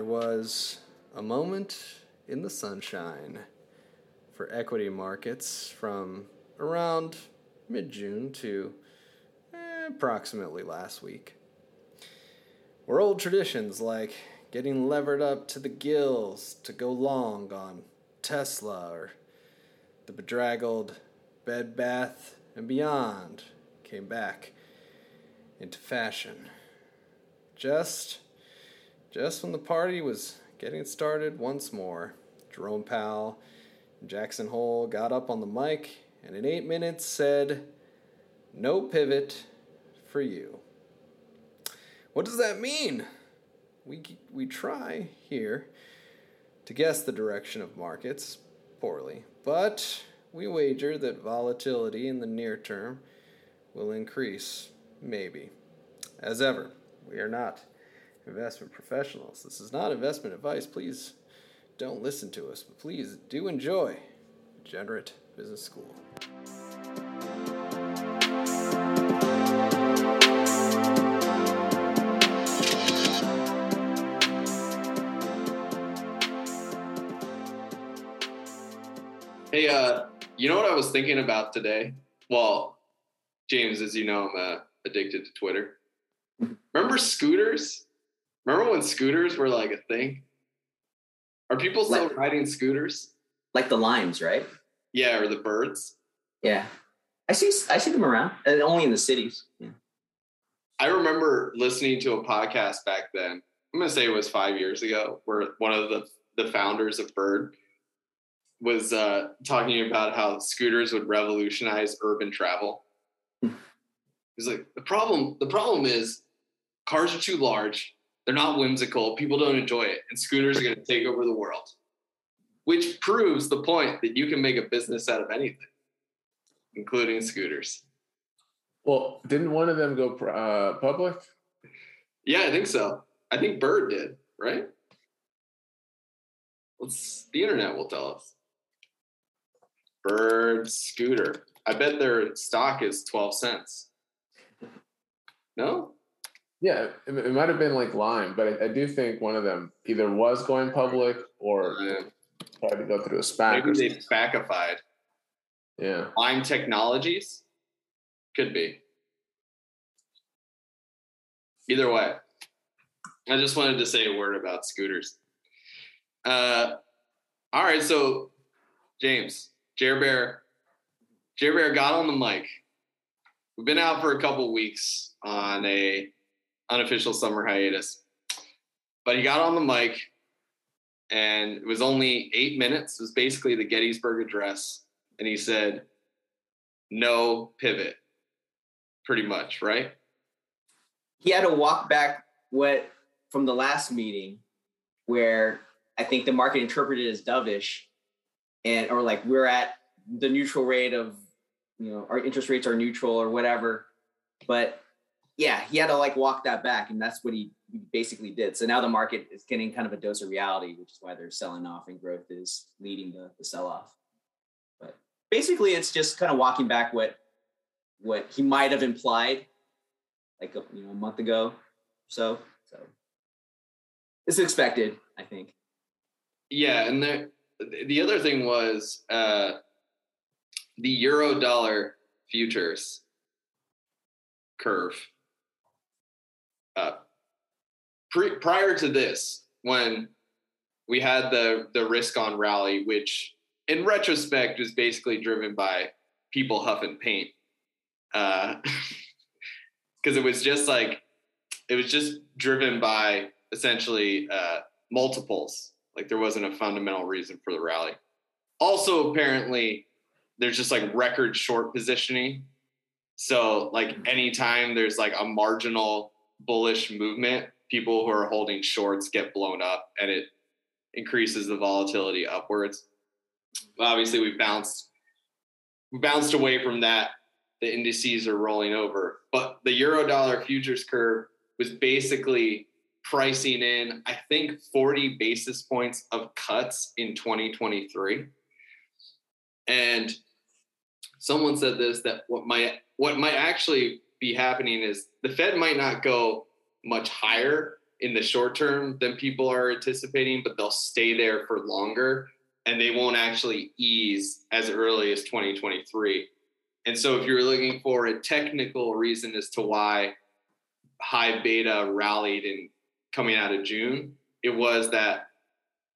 there was a moment in the sunshine for equity markets from around mid June to eh, approximately last week. Where old traditions like getting levered up to the gills to go long on Tesla or the bedraggled Bed Bath and Beyond came back into fashion. Just just when the party was getting started once more, Jerome Powell Jackson Hole got up on the mic and in 8 minutes said, "No pivot for you." What does that mean? We we try here to guess the direction of markets poorly, but we wager that volatility in the near term will increase, maybe. As ever, we are not investment professionals. This is not investment advice. Please don't listen to us, but please do enjoy Degenerate Business School. Hey, uh, you know what I was thinking about today? Well, James, as you know, I'm uh, addicted to Twitter. Remember scooters? Remember when scooters were like a thing? Are people still Like- riding scooters? like the limes, right? Yeah, or the birds. Yeah, I see. I see them around, and only in the cities. Yeah. I remember listening to a podcast back then. I'm gonna say it was five years ago, where one of the the founders of Bird was uh, talking about how scooters would revolutionize urban travel. Hmm. He's like, the problem the problem is cars are too large. They're not whimsical. People don't enjoy it, and scooters are going to take over the world. Which proves the point that you can make a business out of anything, including scooters. Well, didn't one of them go uh, public? Yeah, I think so. I think Bird did, right? Let's the internet will tell us. Bird scooter. I bet their stock is 12 cents. No? Yeah, it, it might have been like Lime, but I, I do think one of them either was going public or Uh, tried to go through a SPAC. maybe they backified. Yeah. Lime Technologies? Could be. Either way, I just wanted to say a word about scooters. Uh, all right, so James, Jer Bear, Jer Bear got on the mic. We've been out for a couple weeks on a unofficial summer hiatus, but he got on the mic, and it was only eight minutes. It was basically the Gettysburg Address, and he said, "No pivot." Pretty much, right? He had to walk back what from the last meeting, where I think the market interpreted as dovish, and or like we're at the neutral rate of, you know, our interest rates are neutral or whatever. But yeah, he had to like walk that back, and that's what he basically did. So now the market is getting kind of a dose of reality, which is why they're selling off, and growth is leading the, the sell off. But basically, it's just kind of walking back what what he might have implied like a, you know a month ago or so so it's expected i think Yeah, and the the other thing was uh, the euro dollar futures curve. Uh, pre- prior to this, when we had the the risk on rally, which in retrospect was basically driven by people huffing paint, because it was just like it was just driven by essentially uh, multiples. Like there wasn't a fundamental reason for the rally. Also, apparently, there's just like record short positioning. So, like anytime there's like a marginal bullish movement, people who are holding shorts get blown up, and it increases the volatility upwards. Obviously, we bounced we bounced away from that. The indices are rolling over, but the euro dollar futures curve was basically pricing in, I think, 40 basis points of cuts in 2023. And someone said this that what might what might actually be happening is the Fed might not go much higher in the short term than people are anticipating, but they'll stay there for longer and they won't actually ease as early as 2023. And so if you're looking for a technical reason as to why high beta rallied in coming out of June, it was that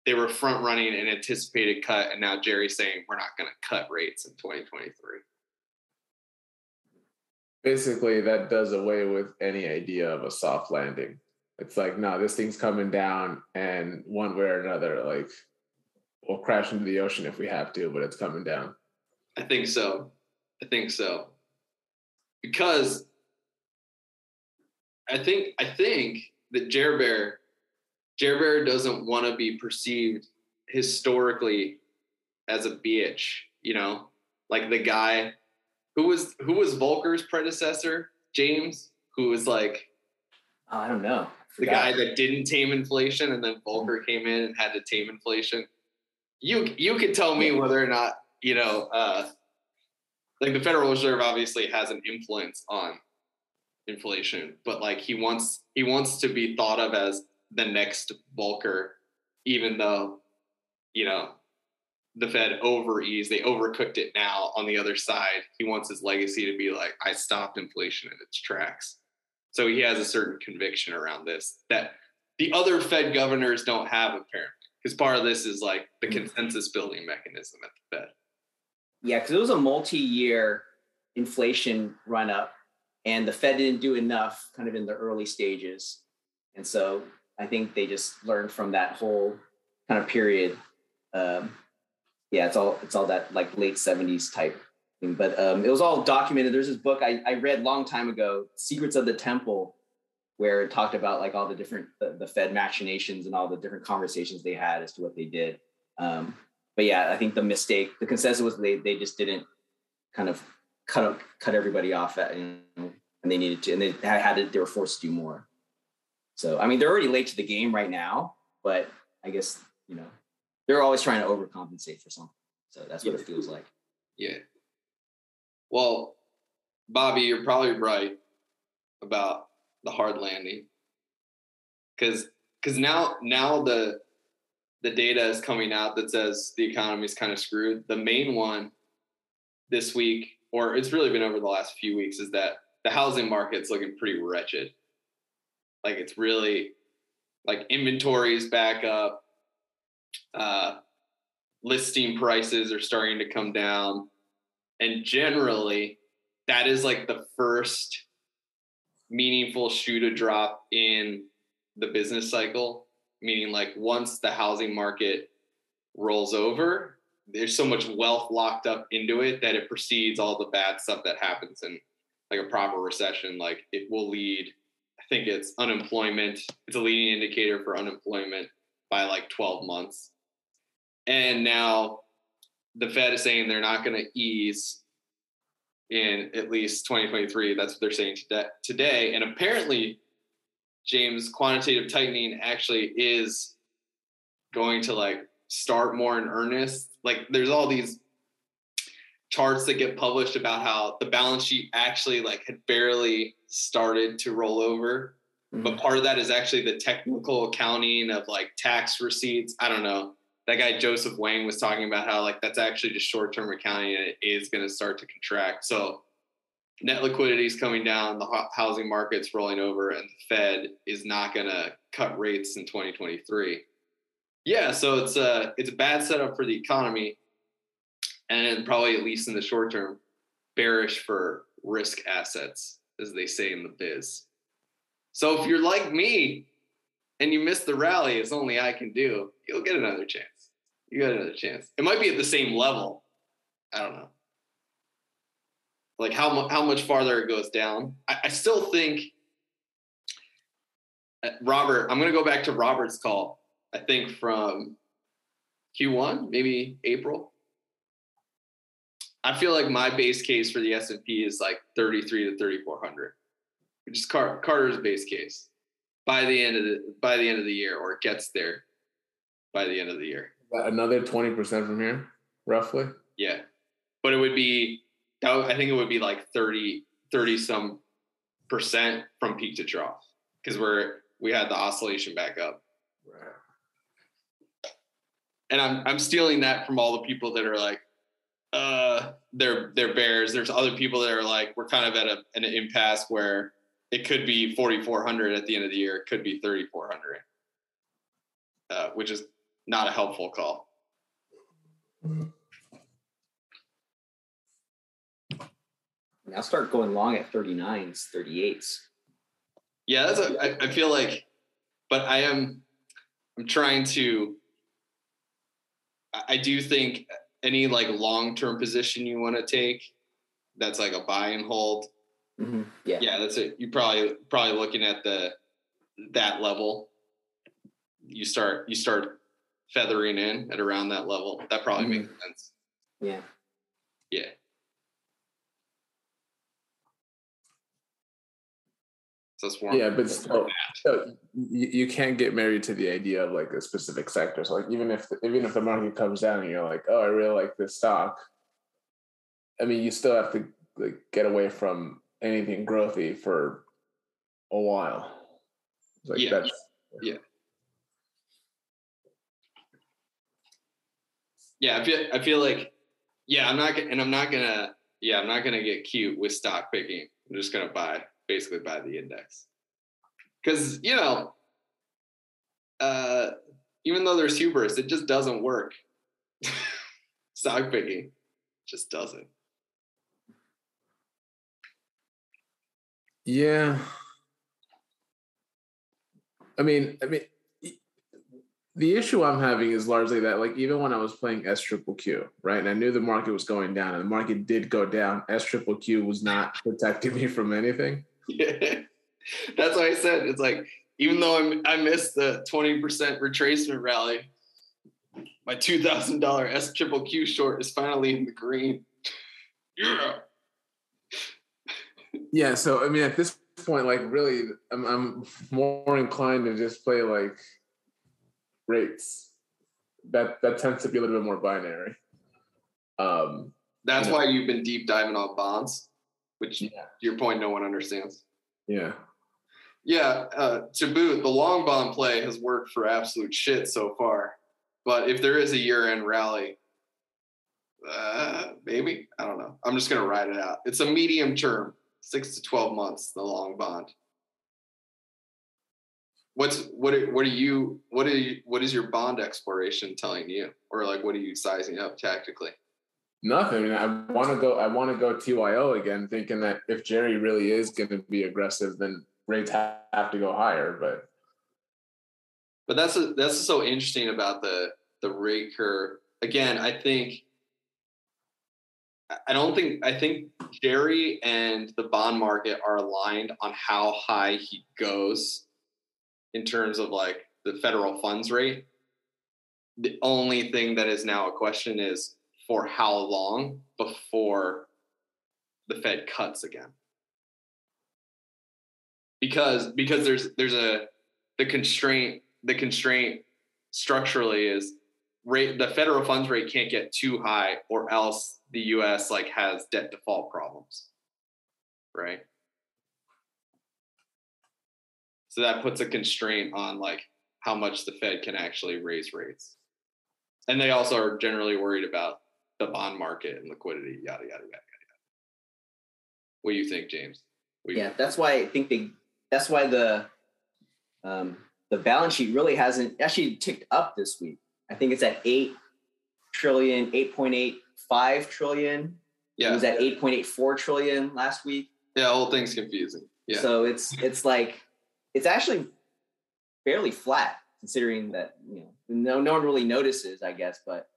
they were front running an anticipated cut, and now Jerry's saying we're not going to cut rates in 2023. Basically, that does away with any idea of a soft landing. It's like, no, this thing's coming down, and one way or another, like we'll crash into the ocean if we have to, but it's coming down. I think so. I think so. Because I think I think that Jer Bear, Jer Bear doesn't want to be perceived historically as a bitch, you know, like the guy who was who was Volcker's predecessor, James, who was like Oh, I don't know. the guy that didn't tame inflation and then Volcker came in and had to tame inflation. You you could tell me whether or not, you know, uh like the Federal Reserve obviously has an influence on inflation, but like he wants he wants to be thought of as the next Volcker, even though, you know, the Fed over eased, they overcooked it now on the other side. He wants his legacy to be like, I stopped inflation in its tracks. So he has a certain conviction around this that the other Fed governors don't have apparently. Because part of this is like the consensus building mechanism at the Fed. Yeah, because it was a multi-year inflation run up, and the Fed didn't do enough kind of in the early stages. And so I think they just learned from that whole kind of period. Um, yeah, it's all it's all that like late 70s type thing. But um, it was all documented. There's this book I, I read long time ago, Secrets of the Temple, where it talked about like all the different the, the Fed machinations and all the different conversations they had as to what they did. Um, but yeah, I think the mistake, the consensus was they they just didn't kind of cut cut everybody off at you know, and they needed to, and they had to, they were forced to do more. So I mean, they're already late to the game right now, but I guess you know they're always trying to overcompensate for something. So that's what Yeah. it feels like. Yeah. Well, Bobby, you're probably right about the hard landing. Cause because now now the the data is coming out that says the economy is kind of screwed. The main one this week, or it's really been over the last few weeks, is that the housing market's looking pretty wretched. Like it's really like inventories back up. Uh, listing prices are starting to come down. And generally that is like the first meaningful shoe to drop in the business cycle. Meaning like once the housing market rolls over there's so much wealth locked up into it that it precedes all the bad stuff that happens in like a proper recession. Like it will lead i think it's unemployment. It's a leading indicator for unemployment by like 12 months and now the Fed is saying they're not going to ease in at least 2023. That's what they're saying today. And apparently, James, quantitative tightening actually is going to like start more in earnest. Like, there's all these charts that get published about how the balance sheet actually like had barely started to roll over Mm-hmm. but part of that is actually the technical accounting of like tax receipts. I don't know. That guy joseph wang was talking about how like that's actually just short-term accounting and it is going to start to contract. So net liquidity is coming down. The housing market's rolling over and the fed is not going to cut rates in 2023 yeah so it's a it's a bad setup for the economy and probably at least in the short term bearish for risk assets as they say in the biz so if you're like me and you miss the rally, it's only I can do. You'll get another chance. You got another chance. It might be at the same level. I don't know. Like how how much farther it goes down. I, I still think uh, Robert. I'm going to go back to Robert's call. I think from Q1, maybe April. I feel like my base case for the S and P is like 33 to 3400 which is Car- Carter's base case by the end of the by the end of the year, or it gets there by the end of the year. Another 20% from here, roughly. Yeah, but it would be I think it would be like 30 30 some percent from peak to trough because we're we had the oscillation back up. Right. And I'm I'm stealing that from all the people that are like, uh, they're they're bears. There's other people that are like, we're kind of at a an impasse where it could be 4,400 at the end of the year. It could be 3,400, uh, which is not a helpful call. I'll start going long at 39s, 38s. Yeah, that's a, I, I feel like, but I am, I'm trying to, I, I do think any like long-term position you want to take, that's like a buy and hold. Mhm. Yeah. Yeah, that's it. You probably probably looking at the that level. You start you start feathering in at around that level. That probably Mhm. makes sense. Yeah. Yeah. So it's more. Yeah, but still, so you, you can't get married to the idea of like a specific sector. So like even if even if the market comes down and you're like, oh, I really like this stock. I mean, you still have to like get away from anything growthy for a while. Like Yeah. that's Yeah, I feel I feel like yeah, I'm not gonna and I'm not gonna yeah, I'm not gonna get cute with stock picking. I'm just gonna buy basically buy the index. Cause you know, uh even though there's hubris, it just doesn't work. stock picking just doesn't. Yeah. I mean, I mean, the issue I'm having is largely that, like, even when I was playing S triple Q, right, and I knew the market was going down, and the market did go down, S triple Q was not protecting me from anything. Yeah. That's why I said it's like even though I'm, I missed the 20% retracement rally, my $2,000 S triple Q short is finally in the green. Yeah. Yeah. So, I mean, at this point, like, really, I'm, I'm more inclined to just play like rates. That that tends to be a little bit more binary. Um, That's Yeah. why you've been deep diving on bonds, which yeah. to your point, no one understands. Yeah. Yeah, uh, to boot, the long bond play has worked for absolute shit so far. But if there is a year end rally, uh, maybe I don't know. I'm just gonna ride it out. It's a medium term, six to twelve months. The long bond. What's what? Are, what are you? What are you? What is your bond exploration telling you, or like what are you sizing up tactically? Nothing. I mean, I want to go. I want to go TYO again, thinking that if Jerry really is going to be aggressive, then rates have to go higher. But But that's a, that's so interesting about the the rate curve. Again, I think I don't think I think Jerry and the bond market are aligned on how high he goes in terms of like the federal funds rate. The only thing that is now a question is for how long before the Fed cuts again. Because because there's there's a the constraint the constraint structurally is rate the federal funds rate can't get too high or else the US like has debt default problems. Right? So that puts a constraint on like how much the Fed can actually raise rates. And they also are generally worried about the bond market and liquidity, yada yada yada yada. yada. What do you think, James? You Yeah, that's why I think they. That's why the um, the balance sheet really hasn't actually ticked up this week. I think it's at eight trillion, eight point eight five trillion. Yeah. It Yeah, was at eight point eight four trillion last week. yeah, the whole thing's confusing. Yeah. So it's it's like it's actually fairly flat considering that you know no no one really notices, I guess. But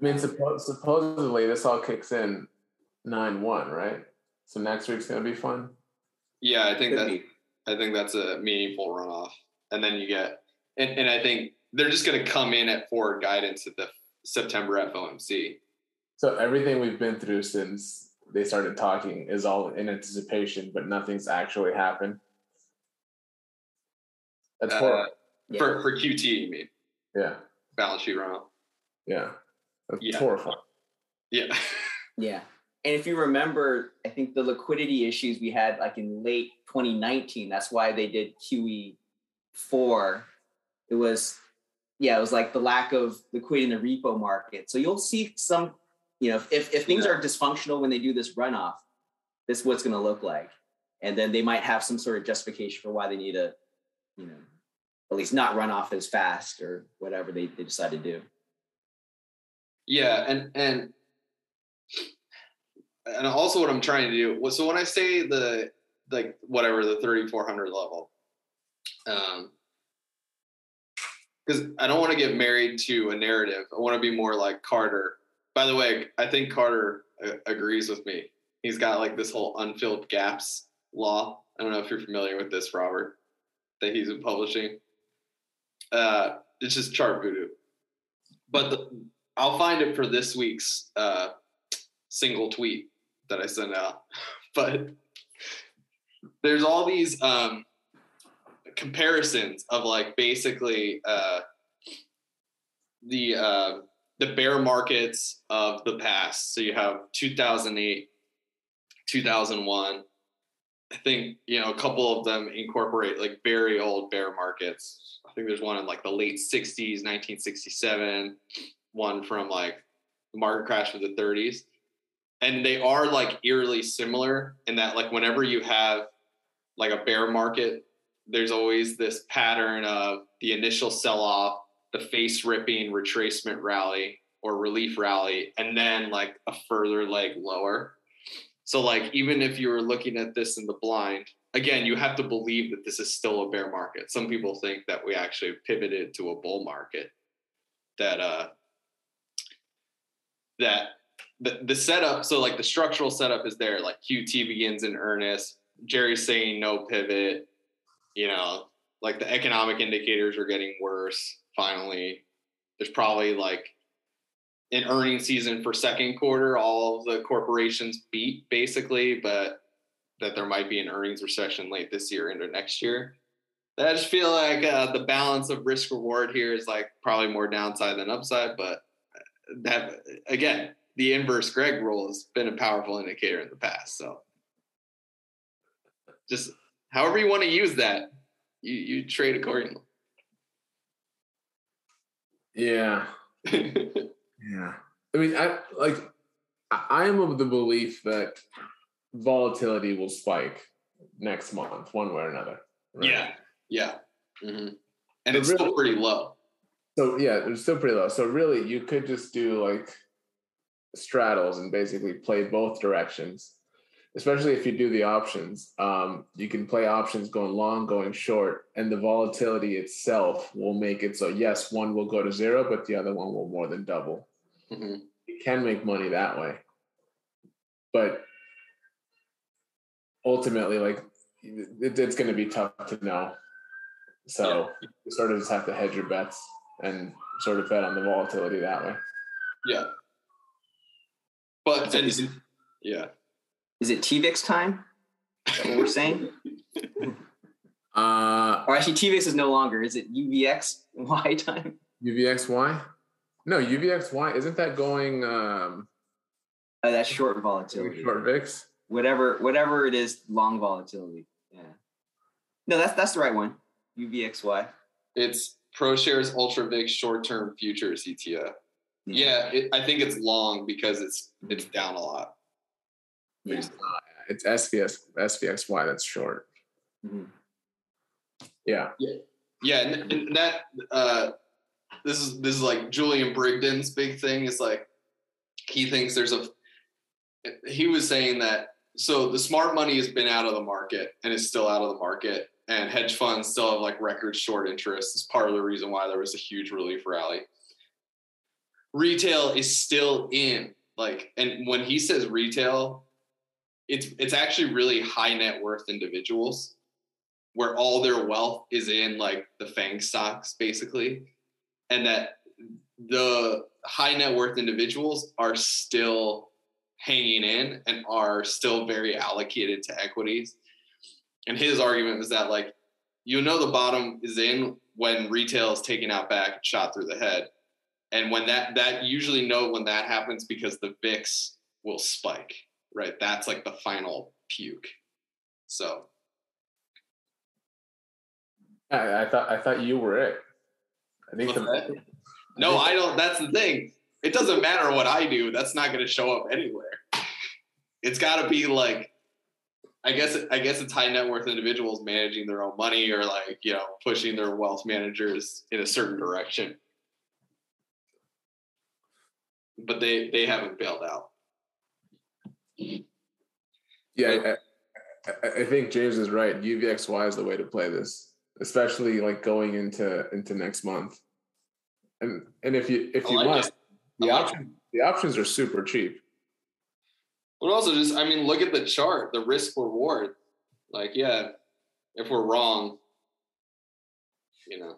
I mean, suppo- supposedly this all kicks in nine one, right? So next week's going to be fun. Yeah, I think could that be. I think that's a meaningful runoff. And then you get and, and I think they're just gonna come in at forward guidance at the September FOMC. So everything we've been through since they started talking is all in anticipation, but nothing's actually happened. That's Uh, horrible. Yeah. For for QT, you mean Yeah, balance sheet runoff. yeah, that's Yeah. horrifying. Yeah. Yeah. And if you remember, I think the liquidity issues we had like in late 2019, that's why they did QE four, it was yeah, it was like the lack of liquidity in the repo market. So you'll see some, you know, if if things Yeah. are dysfunctional when they do this runoff, this is what's going to look like, and then they might have some sort of justification for why they need to, you know, at least not run off as fast or whatever they, they decide to do. Yeah, and and and also what I'm trying to do. So when I say the like whatever the 3400 level, um, because I don't want to get married to a narrative. I want to be more like Carter. By the way, I think Carter uh, agrees with me. He's got like this whole unfilled gaps law. I don't know if you're familiar with this, Robert, that he's been publishing. Uh, it's just chart voodoo. But the, I'll find it for this week's uh, single tweet that I sent out. But there's all these um, comparisons of like basically uh, the uh, the bear markets of the past. So you have 2008, 2001. I think you know a couple of them incorporate like very old bear markets. I think there's one in like the late 60s, 1967 one from like the market crash of the 30s and they are like eerily similar in that like whenever you have like a bear market there's always this pattern of the initial sell off the face ripping retracement rally or relief rally and then like a further leg lower. So like even if you were looking at this in the blind again you have to believe that this is still a bear market. Some people think that we actually pivoted to a bull market. That uh that the, the setup so like the structural setup is there. Like qt begins in earnest. Jerry's saying no pivot. You know like the economic indicators are getting worse finally there's probably like an earning season for second quarter all the corporations beat basically but that there might be an earnings recession late this year into next year i just feel like uh, the balance of risk reward here is like probably more downside than upside but that again, the inverse Greg rule has been a powerful indicator in the past. So just however you want to use that, you you trade accordingly. Yeah. Yeah. I mean, I like I am of the belief that volatility will spike next month, one way or another. right? yeah, yeah, hmm and But it's still pretty low. So yeah, it's still pretty low. So really, you could just do like straddles and basically play both directions. Especially if you do the options, um, you can play options going long, going short, and the volatility itself will make it so yes, one will go to zero, but the other one will more than double. hmm You can make money that way, but ultimately, like it, it's going to be tough to know. So you sort of just have to hedge your bets and sort of bet on the volatility that way. Yeah, but So and, yeah, Is it TVIX time? Is what we're saying? Uh, or actually, TVIX is no longer. Is it UVXY time? UVXY? No, UVXY isn't that going um, Oh, that's short volatility. short VIX? Whatever, whatever it is, long volatility. Yeah. No, that's that's the right one. UVXY. it's ProShares Ultra VIX short term futures ETF. Yeah, it, I think it's long because it's it's down a lot. Yeah. It's SVS SVXY that's short. Mhm. Yeah. Yeah, and, and that uh, this is this is like Julian Brigden's big thing is like he thinks there's a he was saying that so the smart money has been out of the market and is still out of the market and hedge funds still have like record short interest is part of the reason why there was a huge relief rally retail is still in like and when he says retail it's it's actually really high net worth individuals where all their wealth is in like the fang stocks basically. And that the high net worth individuals are still hanging in and are still very allocated to equities. And his argument was that like you know the bottom is in when retail is taken out back shot through the head. And when that that usually know when that happens because the vix will spike right that's like the final puke so I, I thought I thought you were it. I think the? No, I don't. That's the thing. It doesn't matter what I do. That's not going to show up anywhere. It's got to be like, I guess. I guess it's high net worth individuals managing their own money or like you know pushing their wealth managers in a certain direction. But they they haven't bailed out. Yeah, I, I, I think James is right. UVXY is the way to play this, especially like going into into next month. And and if you if you like must, the like option the options are super cheap. But also just, I mean, look at the chart, the risk reward. Like, yeah, if we're wrong, you know,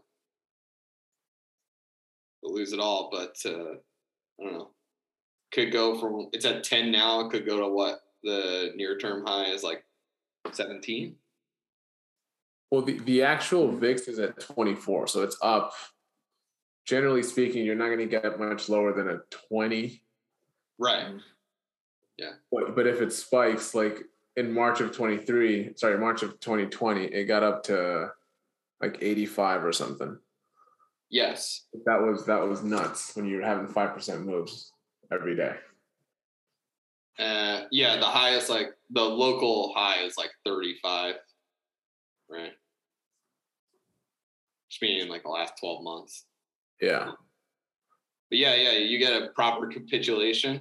we'll lose it all. But uh, I don't know. Could go from it's at ten now. It could go to what the near term high is like seventeen. Well, the, the actual VIX is at 24, so it's up. Generally speaking, you're not going to get much lower than a 20. Right. Yeah. But, but if it spikes, like in March of 23, sorry, March of 2020, it got up to like 85 or something. Yes. That was that was nuts when you're having five percent moves every day. Uh, yeah, the highest, like the local high is like thirty-five. Right. Just meaning like the last twelve months. Yeah. But yeah, yeah, you get a proper capitulation.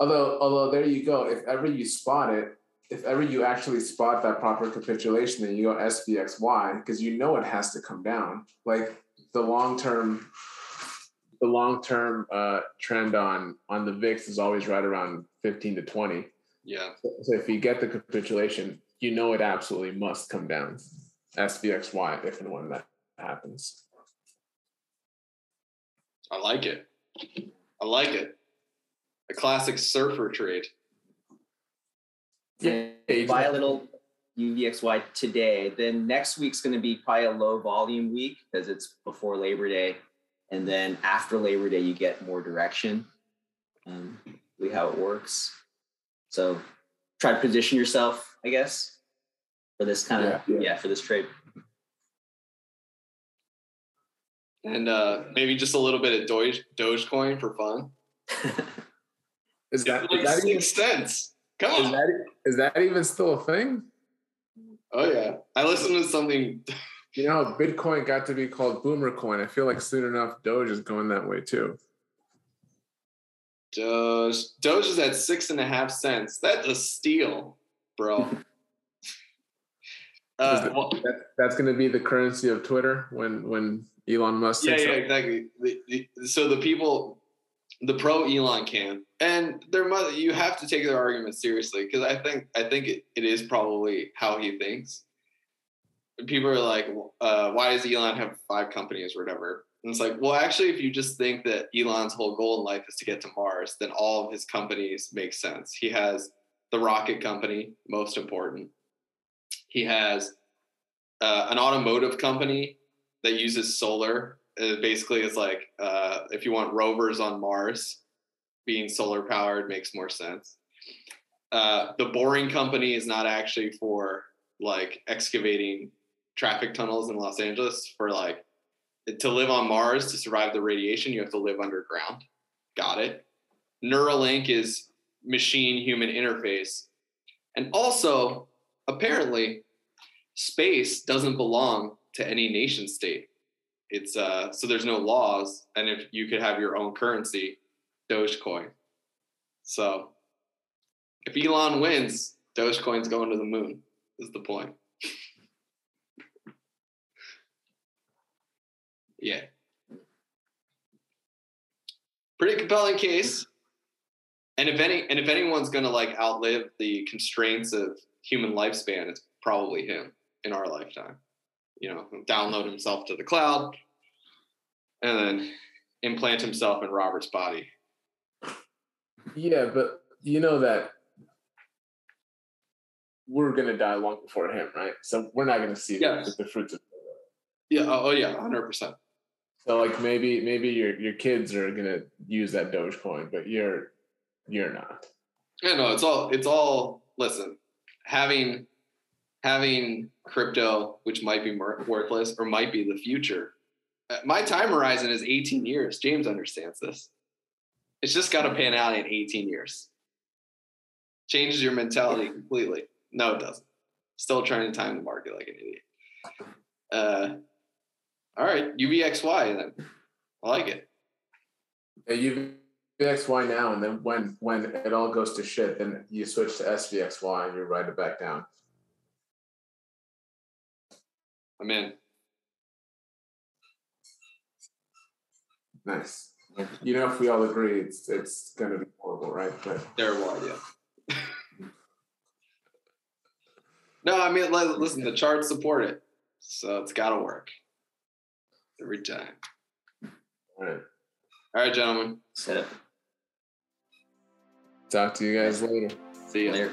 Although although there you go. If ever you spot it, if ever you actually spot that proper capitulation, then you go SVXY because you know it has to come down. Like the long term, the long term uh, trend on on the VIX is always right around fifteen to twenty. Yeah. So if you get the capitulation, you know it absolutely must come down. SVXY if and when that happens. I like it. I like it. A classic surfer trade. Yeah, buy a little UVXY today. Then next week's going to be probably a low volume week because it's before Labor Day, and then after Labor Day you get more direction. Um, really how it works. So try to position yourself, I guess, for this kind of Yeah, yeah, yeah. for this trade. And uh, maybe just a little bit of Doge Dogecoin for fun. Is that, like is that even, six cents. Come on, is that is that even still a thing? oh yeah. I listened to something You know how Bitcoin got to be called Boomer Coin. I feel like soon enough Doge is going that way too. Doge. Doge is at six and a half cents. That's a steal, bro. Uh, well, that, that's going to be the currency of Twitter when when Elon Musk. yeah, yeah, over. exactly. The, the, so the people, the pro Elon camp, and there must you have to take their argument seriously because I think I think it, it is probably how he thinks. People are like, uh, why does Elon have five companies or whatever? And it's like, well, actually, if you just think that Elon's whole goal in life is to get to Mars, then all of his companies make sense. He has the rocket company, most important. He has uh, an automotive company that uses solar. It basically, it's like uh, if you want rovers on Mars, being solar powered makes more sense. Uh, the boring company is not actually for like excavating traffic tunnels in Los Angeles. For like to live on Mars to survive the radiation, you have to live underground. Got it. Neuralink is machine human interface. And also, apparently, space doesn't belong to any nation state. It's uh so there's no laws, and if you could have your own currency, Dogecoin. So if Elon wins, Dogecoin's going to the moon, is the point. yeah. Pretty compelling case. And if any and if anyone's gonna like outlive the constraints of human lifespan, it's probably him in our lifetime. You know, download himself to the cloud and then implant himself in Robert's body. Yeah, but you know that we're gonna die long before him, right? So we're not gonna see Yes. the, the fruits of. Yeah. Oh, oh yeah, hundred percent. So like maybe maybe your your kids are gonna use that Dogecoin, but you're you're not. Yeah, no, it's all it's all listen, having having crypto, which might be worthless or might be the future. Uh, My time horizon is 18 years. James understands this. It's just got to pan out in 18 years. Changes your mentality completely. No, it doesn't. Still trying to time the market like an idiot. Uh, all right, UVXY then. I like it. Yeah, you VXY now, and then when when it all goes to shit, then you switch to SVXY and you write it back down. I'm in. Nice. You know, if we all agree, it's it's gonna be horrible, right? But Terrible idea. no, I mean, listen, the charts support it, so it's got to work every time. all right. All right, gentlemen. Set up Talk to you guys later. See you. later.